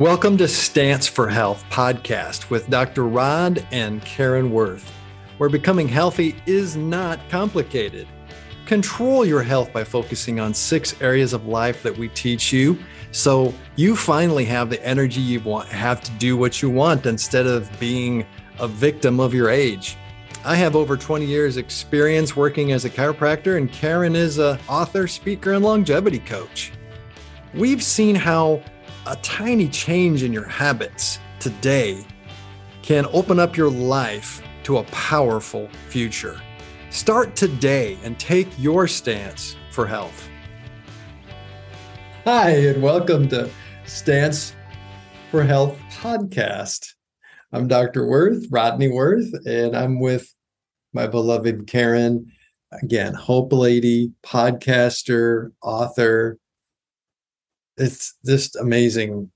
Welcome to Stance for Health podcast with Dr. Rod and Karen Worth, where becoming healthy is not complicated. Control your health by focusing on six areas of life that we teach you so you finally have the energy you want have to do what you want instead of being a victim of your age. I have over 20 years experience working as a chiropractor and Karen is a author, speaker and longevity coach. We've seen how a tiny change in your habits today can open up your life to a powerful future. Start today and take your stance for health. Hi, and welcome to Stance for Health podcast. I'm Dr. Worth, Rodney Worth, and I'm with my beloved Karen. Again, Hope Lady, podcaster, author, it's this amazing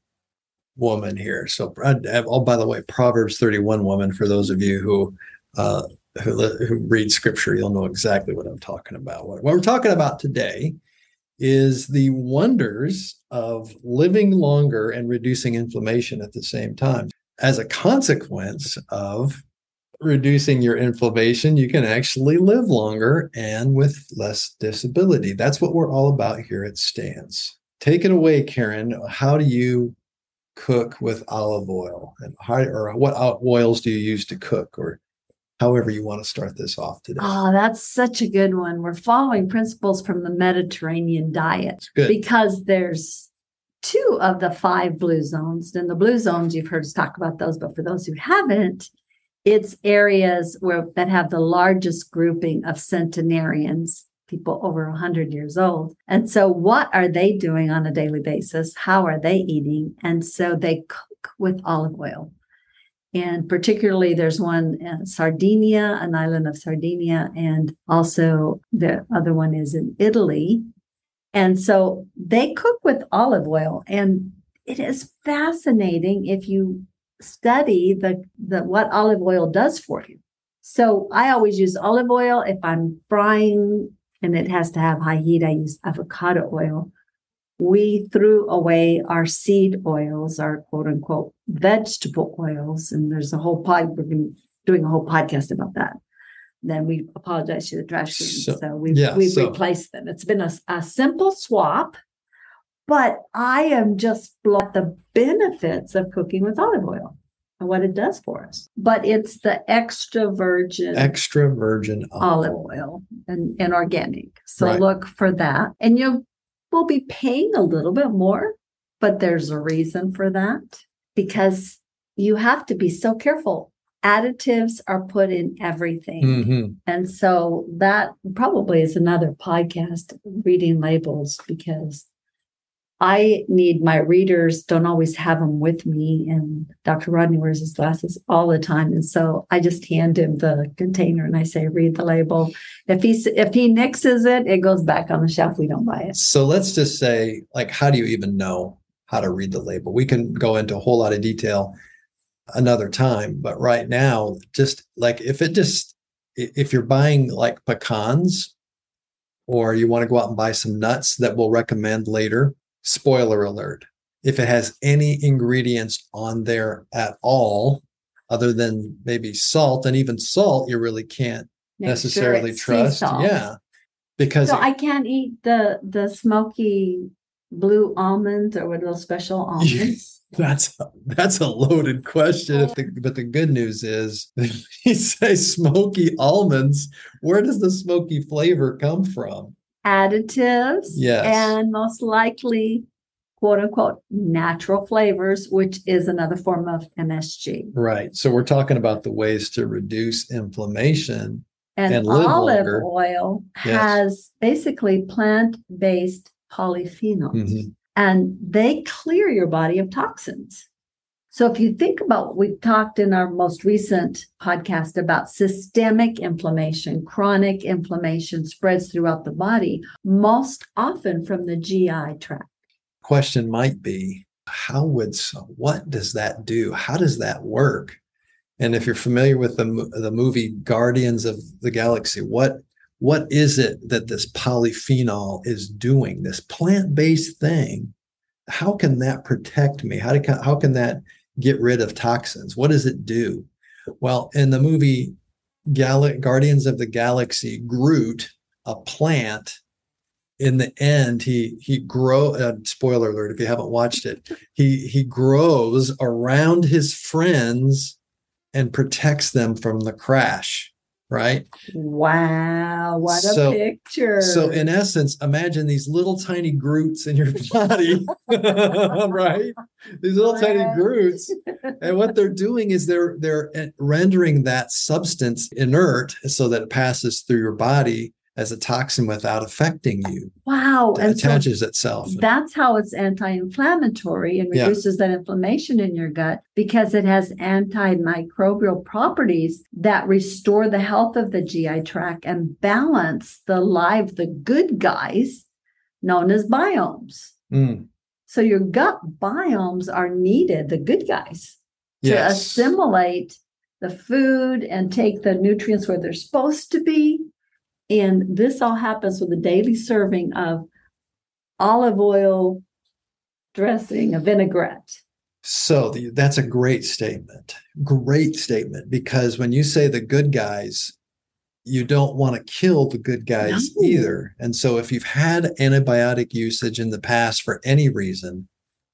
woman here. So, oh, by the way, Proverbs 31 woman, for those of you who, uh, who, who read scripture, you'll know exactly what I'm talking about. What, what we're talking about today is the wonders of living longer and reducing inflammation at the same time. As a consequence of reducing your inflammation, you can actually live longer and with less disability. That's what we're all about here at Stance take it away, Karen. How do you cook with olive oil, and how, or what oils do you use to cook, or however you want to start this off today? Oh, that's such a good one. We're following principles from the Mediterranean diet because there's two of the five blue zones. And the blue zones, you've heard us talk about those, but for those who haven't, it's areas where that have the largest grouping of centenarians people over 100 years old. And so, what are they doing on a daily basis? How are they eating? And so, they cook with olive oil. And particularly, there's one in Sardinia, an island of Sardinia, and also the other one is in Italy. And so they cook with olive oil. And it is fascinating if you study the, the what olive oil does for you. So I always use olive oil if I'm frying and it has to have high heat. I use avocado oil. We threw away our seed oils, our quote unquote vegetable oils, and there's a whole pod. We're doing a whole podcast about that. Then we apologize to the trash can, so, so we've yeah, we've so. replaced them. It's been a, a simple swap, but I am just blown the benefits of cooking with olive oil what it does for us. But it's the extra virgin extra virgin olive, oil and, and organic. So right. look for that. And you will be paying a little bit more, but there's a reason for that because you have to be so careful. Additives are put in everything. Mm-hmm. And so that probably is another podcast, reading labels, because I need my readers, don't always have them with me. And Dr. Rodney wears his glasses all the time. And so I just hand him the container and I say, read the label. If he, if he nixes it, it goes back on the shelf. We don't buy it. So let's just say, like, how do you even know how to read the label? We can go into a whole lot of detail another time. But right now, just like if it just, if you're buying like pecans or you want to go out and buy some nuts that we'll recommend later, spoiler alert if it has any ingredients on there at all other than maybe salt and even salt you really can't Make necessarily sure trust. yeah because so it, i can't eat the the smoky blue almonds or what those special almonds. That's that's a loaded question the, but the good news is you say smoky almonds where does the smoky flavor come from additives yes. and most likely quote unquote natural flavors, which is another form of MSG. Right. So we're talking about the ways to reduce inflammation. And, and olive longer. oil yes. has basically plant based polyphenols, mm-hmm. and they clear your body of toxins. So if you think about, what we've talked in our most recent podcast about systemic inflammation, chronic inflammation spreads throughout the body, most often from the GI tract. Question might be, how would, what does that do? How does that work? And if you're familiar with the, the movie Guardians of the Galaxy, what what is it that this polyphenol is doing? This plant-based thing how can that protect me? How, do, how can that get rid of toxins? What does it do? Well, in the movie Gal- Guardians of the Galaxy, Groot, a plant, in the end, he he grow. Uh, spoiler alert! If you haven't watched it, he he grows around his friends and protects them from the crash right? Wow, what so, a picture. So, in essence, imagine these little tiny Groots in your body, right? These little tiny Groots. And what they're doing is they're they're eh, rendering that substance inert so that it passes through your body as a toxin without affecting you. Wow. It attaches so itself. That's how it's anti inflammatory and reduces yeah. that inflammation in your gut because it has antimicrobial properties that restore the health of the GI tract and balance the live, the good guys known as biomes. Mm. So your gut biomes are needed, the good guys, to yes. assimilate the food and take the nutrients where they're supposed to be and this all happens with a daily serving of olive oil dressing, a vinaigrette. So the, that's a great statement. Great statement. Because when you say the good guys, you don't want to kill the good guys no. either. And so if you've had antibiotic usage in the past for any reason,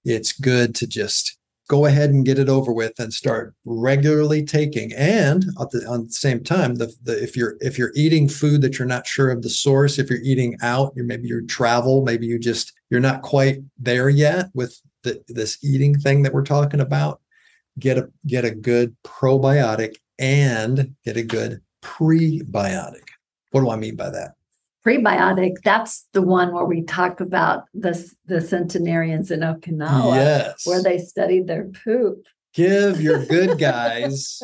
it's good to just go ahead and get it over with and start regularly taking. And at the, on the same time the, the if you're if you're eating food that you're not sure of the source if you're eating out you're maybe you're travel maybe you just you're not quite there yet with the, this eating thing that we're talking about get a get a good probiotic and get a good prebiotic. What do i mean by that prebiotic, that's the one where we talk about the, the centenarians in Okinawa, yes. where they studied their poop. Give your good guys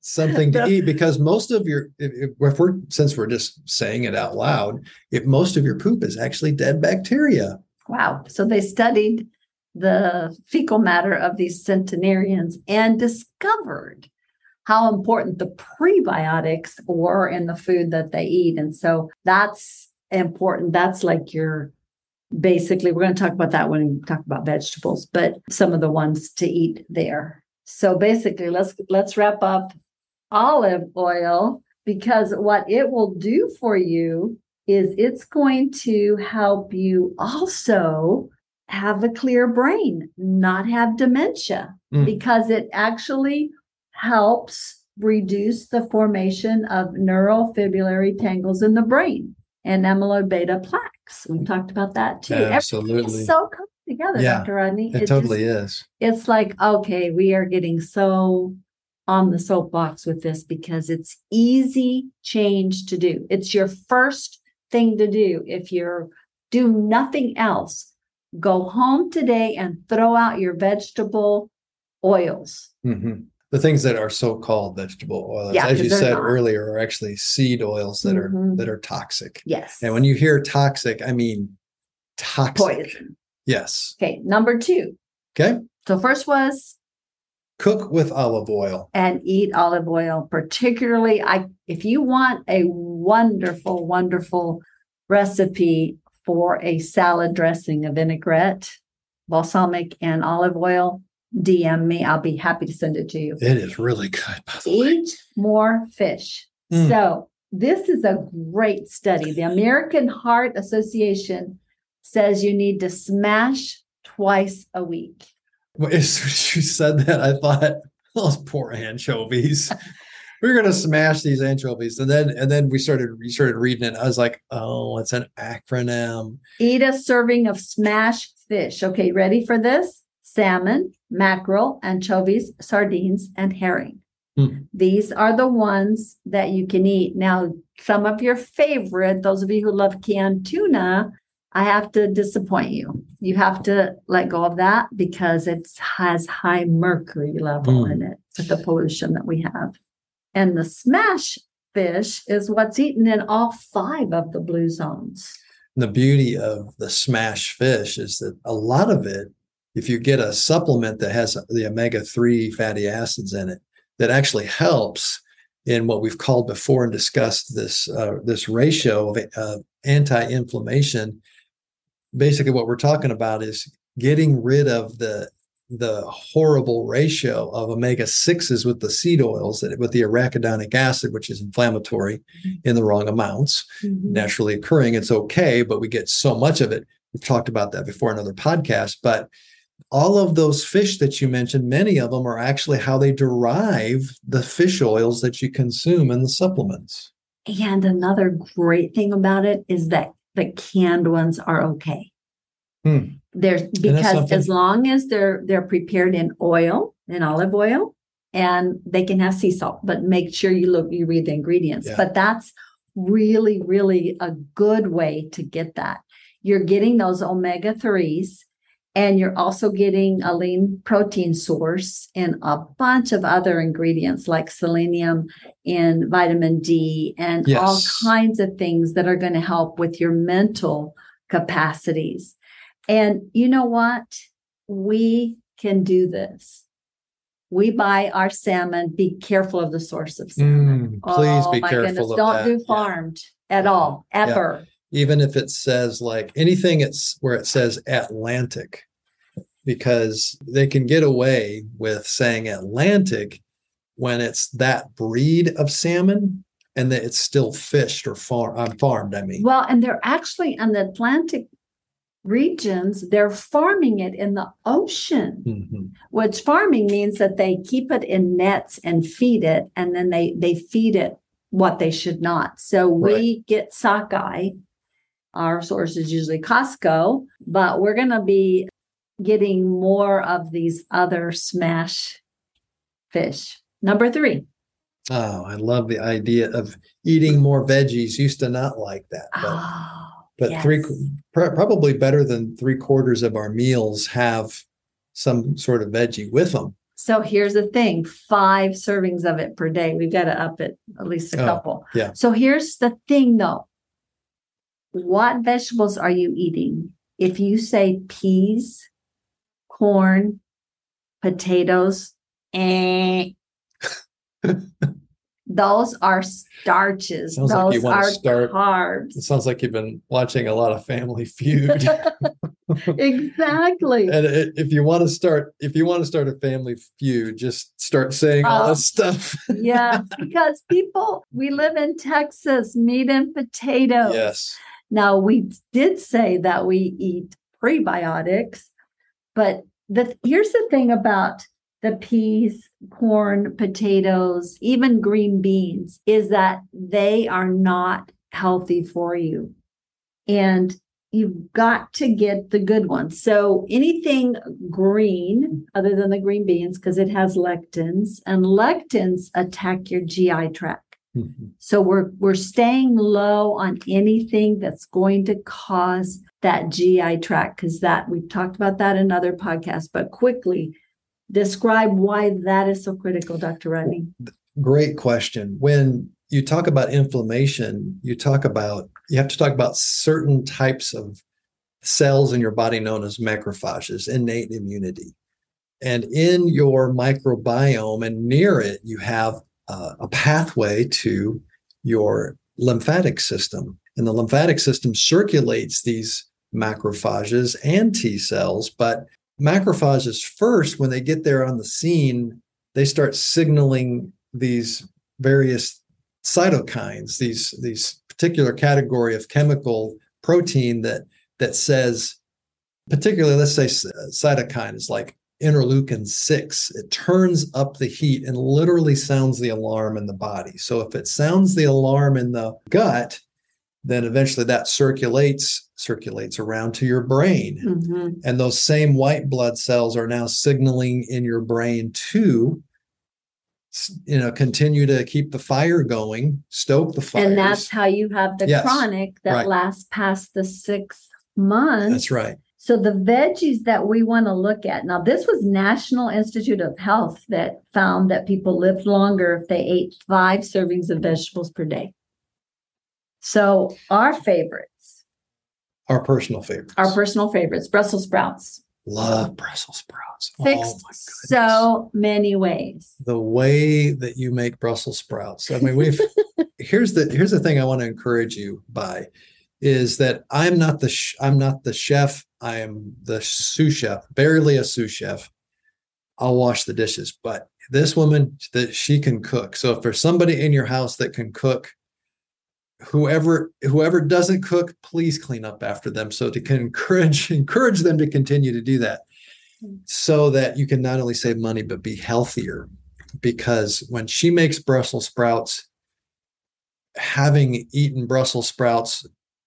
something to eat because most of your, if, if we're, since we're just saying it out loud, if most of your poop is actually dead bacteria. Wow. So they studied the fecal matter of these centenarians and discovered how important the prebiotics were in the food that they eat. And so that's important. That's like your basically, we're going to talk about that when we talk about vegetables, but some of the ones to eat there. So basically, let's let's wrap up olive oil because what it will do for you is it's going to help you also have a clear brain, not have dementia, mm. because it actually helps reduce the formation of neurofibrillary tangles in the brain and amyloid beta plaques. We've talked about that too. Absolutely. so come together, yeah, Dr. Rodney. It, it totally just, is. It's like, okay, we are getting so on the soapbox with this because it's easy change to do. It's your first thing to do. If you're do nothing else, go home today and throw out your vegetable oils. Mm-hmm the things that are so-called vegetable oils, yeah, as you said not. earlier, are actually seed oils that mm-hmm. are that are toxic. Yes. And when you hear toxic, I mean toxic. Poison. Yes. Okay. Number two. Okay. So first was cook with olive oil and eat olive oil. Particularly, I if you want a wonderful, wonderful recipe for a salad dressing, a vinaigrette, balsamic, and olive oil, DM me. I'll be happy to send it to you. It is really good. Eat more fish. Mm. So, this is a great study. The American Heart Association says you need to smash twice a week. Well, as soon as you said that, I thought those poor anchovies. we are gonna smash these anchovies, and then and then we started we started reading it. I was like, oh, it's an acronym. Eat a serving of smash fish. Okay, ready for this? Salmon, mackerel, anchovies, sardines, and herring. Mm. These are the ones that you can eat. Now, some of your favorite, those of you who love canned tuna, I have to disappoint you. You have to let go of that because it has high mercury level mm. in it with the pollution that we have. And the smash fish is what's eaten in all five of the blue zones. The beauty of the smash fish is that a lot of it if you get a supplement that has the omega 3 fatty acids in it, that actually helps in what we've called before and discussed this uh, this ratio of uh, anti-inflammation. Basically, what we're talking about is getting rid of the the horrible ratio of omega 6s with the seed oils that with the arachidonic acid which is inflammatory in the wrong amounts mm-hmm. naturally occurring it's okay but we get so much of it we've talked about that before in other podcasts but all of those fish that you mentioned many of them are actually how they derive the fish oils that you consume in the supplements and another great thing about it is that the canned ones are okay Hmm. There's because as long as they're they're prepared in oil, in olive oil, and they can have sea salt, but make sure you look you read the ingredients. Yeah. But that's really, really a good way to get that. You're getting those omega 3s and you're also getting a lean protein source and a bunch of other ingredients like selenium and vitamin D and yes. all kinds of things that are going to help with your mental capacities. And you know what? We can do this. We buy our salmon. Be careful of the source of salmon. Mm, please oh, be careful. Goodness. Don't that. do farmed yeah. at all, ever. Yeah. Even if it says like anything, it's where it says Atlantic, because they can get away with saying Atlantic when it's that breed of salmon and that it's still fished or far, uh, farmed. I mean, well, and they're actually in the Atlantic regions, they're farming it in the ocean, mm-hmm. which farming means that they keep it in nets and feed it, and then they they feed it what they should not. So right. we get sockeye. Our source is usually Costco, but we're going to be getting more of these other smash fish. Number three. Oh, I love the idea of eating more veggies. Used to not like that. But. Oh but yes. three pr- probably better than three quarters of our meals have some sort of veggie with them. So here's the thing five servings of it per day. We've got to up it at least a oh, couple. Yeah. So here's the thing though what vegetables are you eating? If you say peas, corn, potatoes, and Those are starches. Sounds Those like you want start, carbs. It sounds like you've been watching a lot of Family Feud. exactly. and if you want to start, if you want to start a Family Feud, just start saying all uh, this stuff. yeah, because people, we live in Texas, meat and potatoes. Yes. Now we did say that we eat prebiotics, but the here's the thing about the peas, corn, potatoes, even green beans, is that they are not healthy for you. And you've got to get the good ones. So anything green, other than the green beans, because it has lectins, and lectins attack your GI tract. Mm-hmm. So we're we're staying low on anything that's going to cause that GI tract because that we've talked about that in other podcasts. But quickly, Describe why that is so critical, Dr. Rodney. Great question. When you talk about inflammation, you talk about, you have to talk about certain types of cells in your body known as macrophages, innate immunity. And in your microbiome and near it, you have uh, a pathway to your lymphatic system. And the lymphatic system circulates these macrophages and T cells, but macrophages first when they get there on the scene they start signaling these various cytokines these these particular category of chemical protein that that says particularly let's say cytokine is like interleukin 6 it turns up the heat and literally sounds the alarm in the body. So if it sounds the alarm in the gut then eventually that circulates circulates around to your brain mm-hmm. and those same white blood cells are now signaling in your brain to you know continue to keep the fire going stoke the fire and that's how you have the yes. chronic that right. lasts past the six months that's right so the veggies that we want to look at now this was national institute of health that found that people lived longer if they ate five servings of vegetables per day so our favorites, our personal favorites, our personal favorites, Brussels sprouts. Love Brussels sprouts. Oh Fixed oh so many ways. The way that you make Brussels sprouts. I mean, we've here's the here's the thing I want to encourage you by is that I'm not the sh- I'm not the chef I am the sous chef, barely a sous chef. I'll wash the dishes, but this woman that she can cook. So if there's somebody in your house that can cook, whoever whoever doesn't cook, please clean up after them. So to encourage encourage them to continue to do that, so that you can not only save money but be healthier. Because when she makes Brussels sprouts, having eaten Brussels sprouts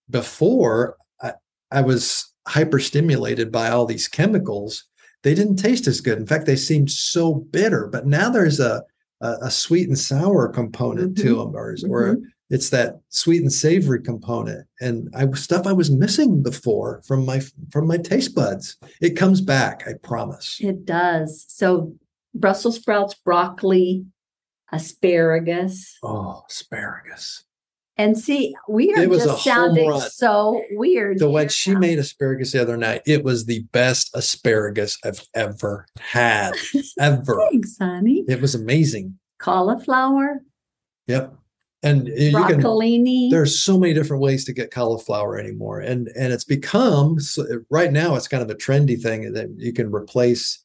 before, I, I was hyperstimulated by all these chemicals they didn't taste as good. In fact, they seemed so bitter. But now there's a a, sweet and sour component mm-hmm. to them, or, mm-hmm. It's that sweet and savory component, and I stuff I was missing before from my from my taste buds. It comes back, I promise. It does. So Brussels sprouts, broccoli, asparagus. Oh, asparagus. And see, we are just sounding so weird. The way she made asparagus the other night, it was the best asparagus I've ever had. ever. Thanks, honey. It was amazing. Cauliflower. Yep. And broccolini. there's so many different ways to get cauliflower anymore. And and it's become right now it's kind of a trendy thing that you can replace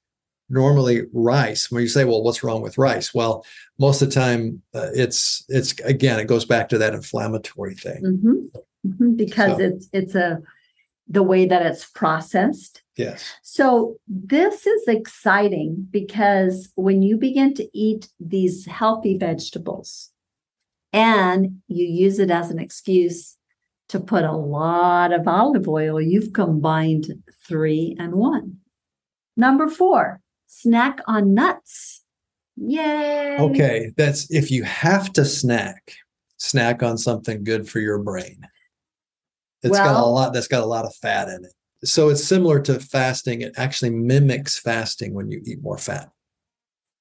normally rice when you say well what's wrong with rice well most of the time uh, it's it's again it goes back to that inflammatory thing mm-hmm. Mm-hmm. because so. it's it's a the way that it's processed yes so this is exciting because when you begin to eat these healthy vegetables and you use it as an excuse to put a lot of olive oil you've combined three and one number four snack on nuts. Yay. Okay. That's if you have to snack, snack on something good for your brain. It's well, got a lot that's got a lot of fat in it. So it's similar to fasting. It actually mimics fasting when you eat more fat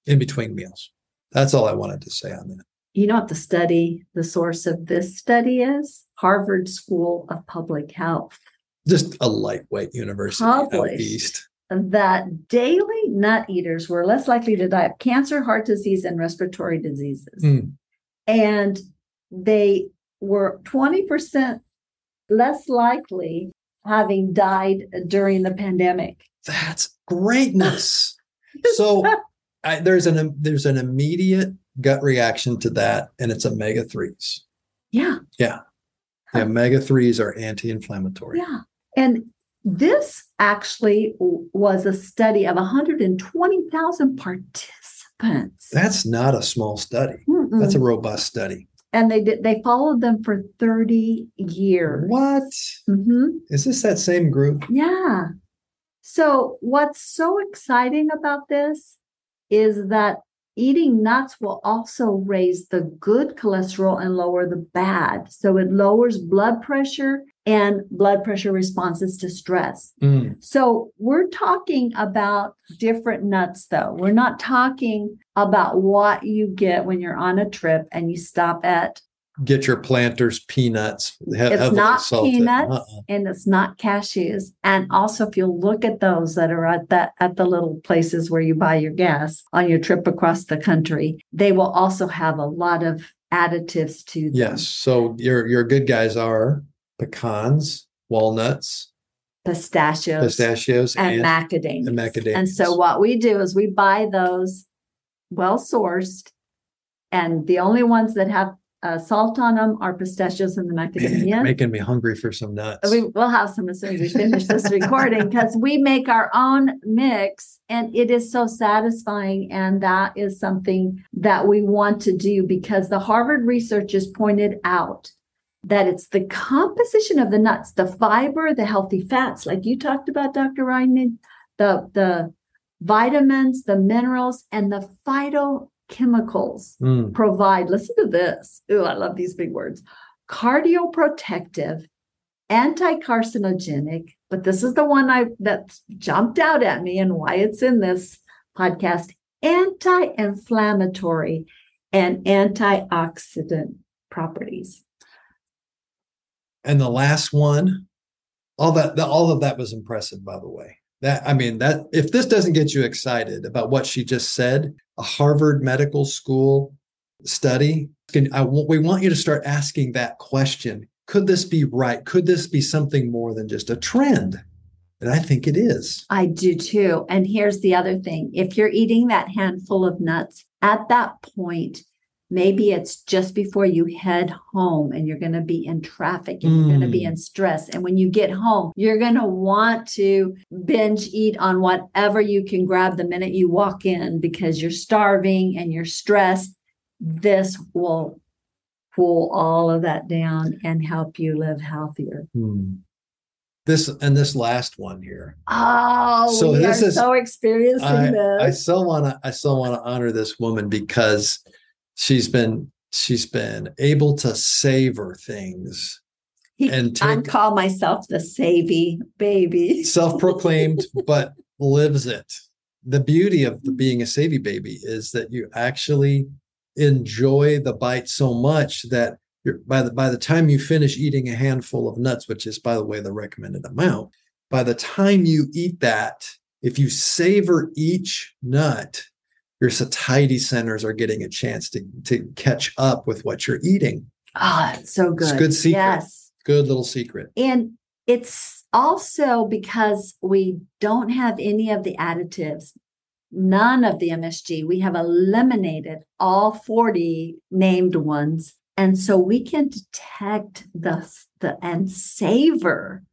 in between meals. That's all I wanted to say on that. You know what the study, the source of this study is? Harvard School of Public Health. Just a lightweight university Published east that daily nut eaters were less likely to die of cancer, heart disease, and respiratory diseases. Mm. And they were 20% less likely having died during the pandemic. That's greatness. so I, there's an there's an immediate gut reaction to that, and it's omega threes. Yeah. Yeah. The omega threes are anti-inflammatory. Yeah. And this actually was a study of 120,000 participants. That's not a small study. Mm-mm. That's a robust study. And they did they followed them for 30 years. What? Mm-hmm. Is this that same group? Yeah. So what's so exciting about this is that eating nuts will also raise the good cholesterol and lower the bad. So it lowers blood pressure and blood pressure responses to stress. Mm. So we're talking about different nuts though. We're not talking about what you get when you're on a trip and you stop at get your planters peanuts. It's not peanuts uh-uh. and it's not cashews. And also, if you look at those that are at that at the little places where you buy your gas on your trip across the country, they will also have a lot of additives to them. Yes. So your your good guys are pecans, walnuts, pistachios, pistachios, and, and macadamias. And macadamias. And so what we do is we buy those well sourced, and the only ones that have uh, salt on them are pistachios and the macadamia. Making me hungry for some nuts. We, will have some as soon as we finish this recording because we make our own mix and it is so satisfying. And that is something that we want to do because the Harvard researchers pointed out that it's the composition of the nuts, the fiber, the healthy fats, like you talked about, Dr. Ryan, the, the vitamins, the minerals, and the phytochemicals mm. provide, listen to this. Ooh, I love these big words. Cardioprotective, anti-carcinogenic, but this is the one I that jumped out at me and why it's in this podcast, anti-inflammatory and antioxidant properties. And the last one, all that, all of that was impressive, by the way. That I mean, that if this doesn't get you excited about what she just said, a Harvard Medical School study, I, we want you to start asking that question: Could this be right? Could this be something more than just a trend? And I think it is. I do too. And here's the other thing if you're eating that handful of nuts, at that point, maybe it's just before you head home and you're going to be in traffic and mm. you're going to be in stress. And when you get home, you're going to want to binge eat on whatever you can grab the minute you walk in because you're starving and you're stressed. This will cool all of that down and help you live healthier. Mm this and this last one here. Oh, so this is so experiencing I, this. I still want to I still want to honor this woman because she's been she's been able to savor things he, and take, I call myself the savvy baby. self-proclaimed, but lives it. The beauty of the, being a savvy baby is that you actually enjoy the bite so much that by the by the time you finish eating a handful of nuts, which is by the way the recommended amount, by the time you eat that, if you savor each nut, your satiety centers are getting a chance to, to catch up with what you're eating. Ah, oh, so good. It's good secret. Yes. Good little secret. And it's also because we don't have any of the additives, none of the MSG. We have eliminated all 40 named ones and so we can detect the, the and savor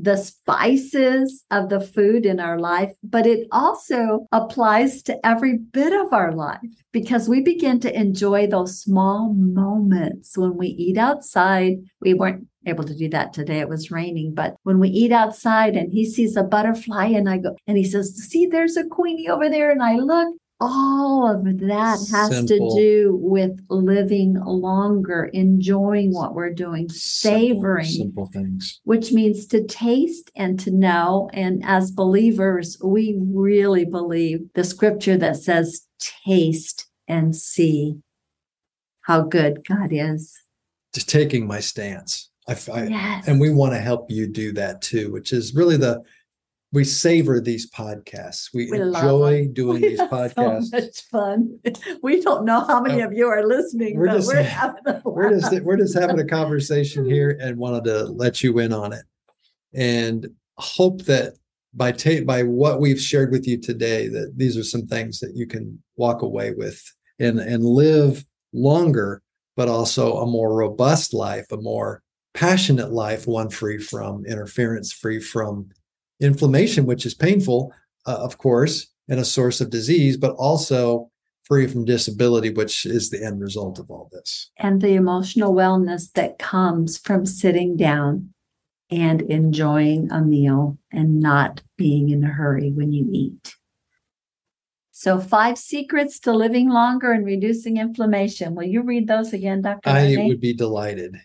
the spices of the food in our life, but it also applies to every bit of our life because we begin to enjoy those small moments when we eat outside. We weren't able to do that today. It was raining, but when we eat outside and he sees a butterfly and I go, and he says, see, there's a queenie over there. And I look all of that has Simple. to do with living longer, enjoying what we're doing, savoring simple, simple, things, which means to taste and to know. And as believers, we really believe the scripture that says, taste and see how good God is. Just taking my stance. I, I yes. and we want to help you do that too, which is really the we savor these podcasts. We, we enjoy doing we these podcasts. So much fun. We don't know how many uh, of you are listening, we're just, we're having a we're just we're just having a conversation here and wanted to let you in on it. And hope that by ta- by what we've shared with you today, that these are some things that you can walk away with and and live longer, but also a more robust life, a more passionate life, one free from interference, free from inflammation, which is painful, uh, of course, and a source of disease, but also free from disability, which is the end result of all this. And the emotional wellness that comes from sitting down and enjoying a meal and not being in a hurry when you eat. So, five secrets to living longer and reducing inflammation. Will you read those again, Dr. I would be delighted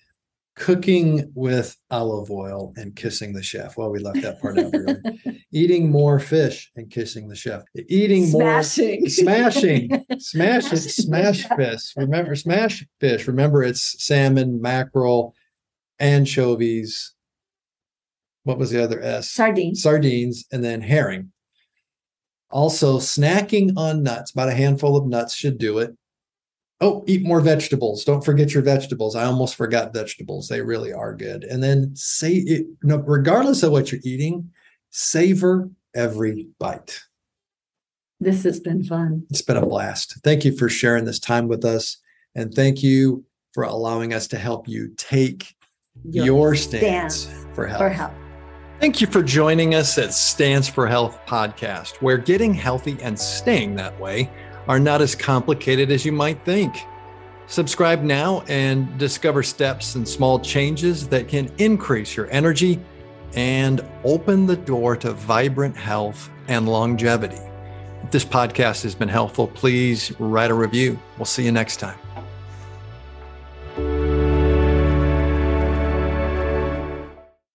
cooking with olive oil and kissing the chef. Well, we left that part out. Really. Eating more fish and kissing the chef. Eating smashing. more smashing, smashing, smash fish. Remember, smash fish. Remember, it's salmon, mackerel, anchovies. What was the other S? Sardines. Sardines, and then herring. Also, snacking on nuts. About a handful of nuts should do it oh eat more vegetables. Don't forget your vegetables. I almost forgot vegetables. They really are good. And then say it no, regardless of what you're eating savor every bite. This has been fun. It's been a blast. Thank you for sharing this time with us. And thank you for allowing us to help you take your, your stance, stance for health. for health. Thank you for joining us at Stance for Health podcast, where getting healthy and staying that way are not as complicated as you might think. Subscribe now and discover steps and small changes that can increase your energy and open the door to vibrant health and longevity. If this podcast has been helpful, please write a review. We'll see you next time.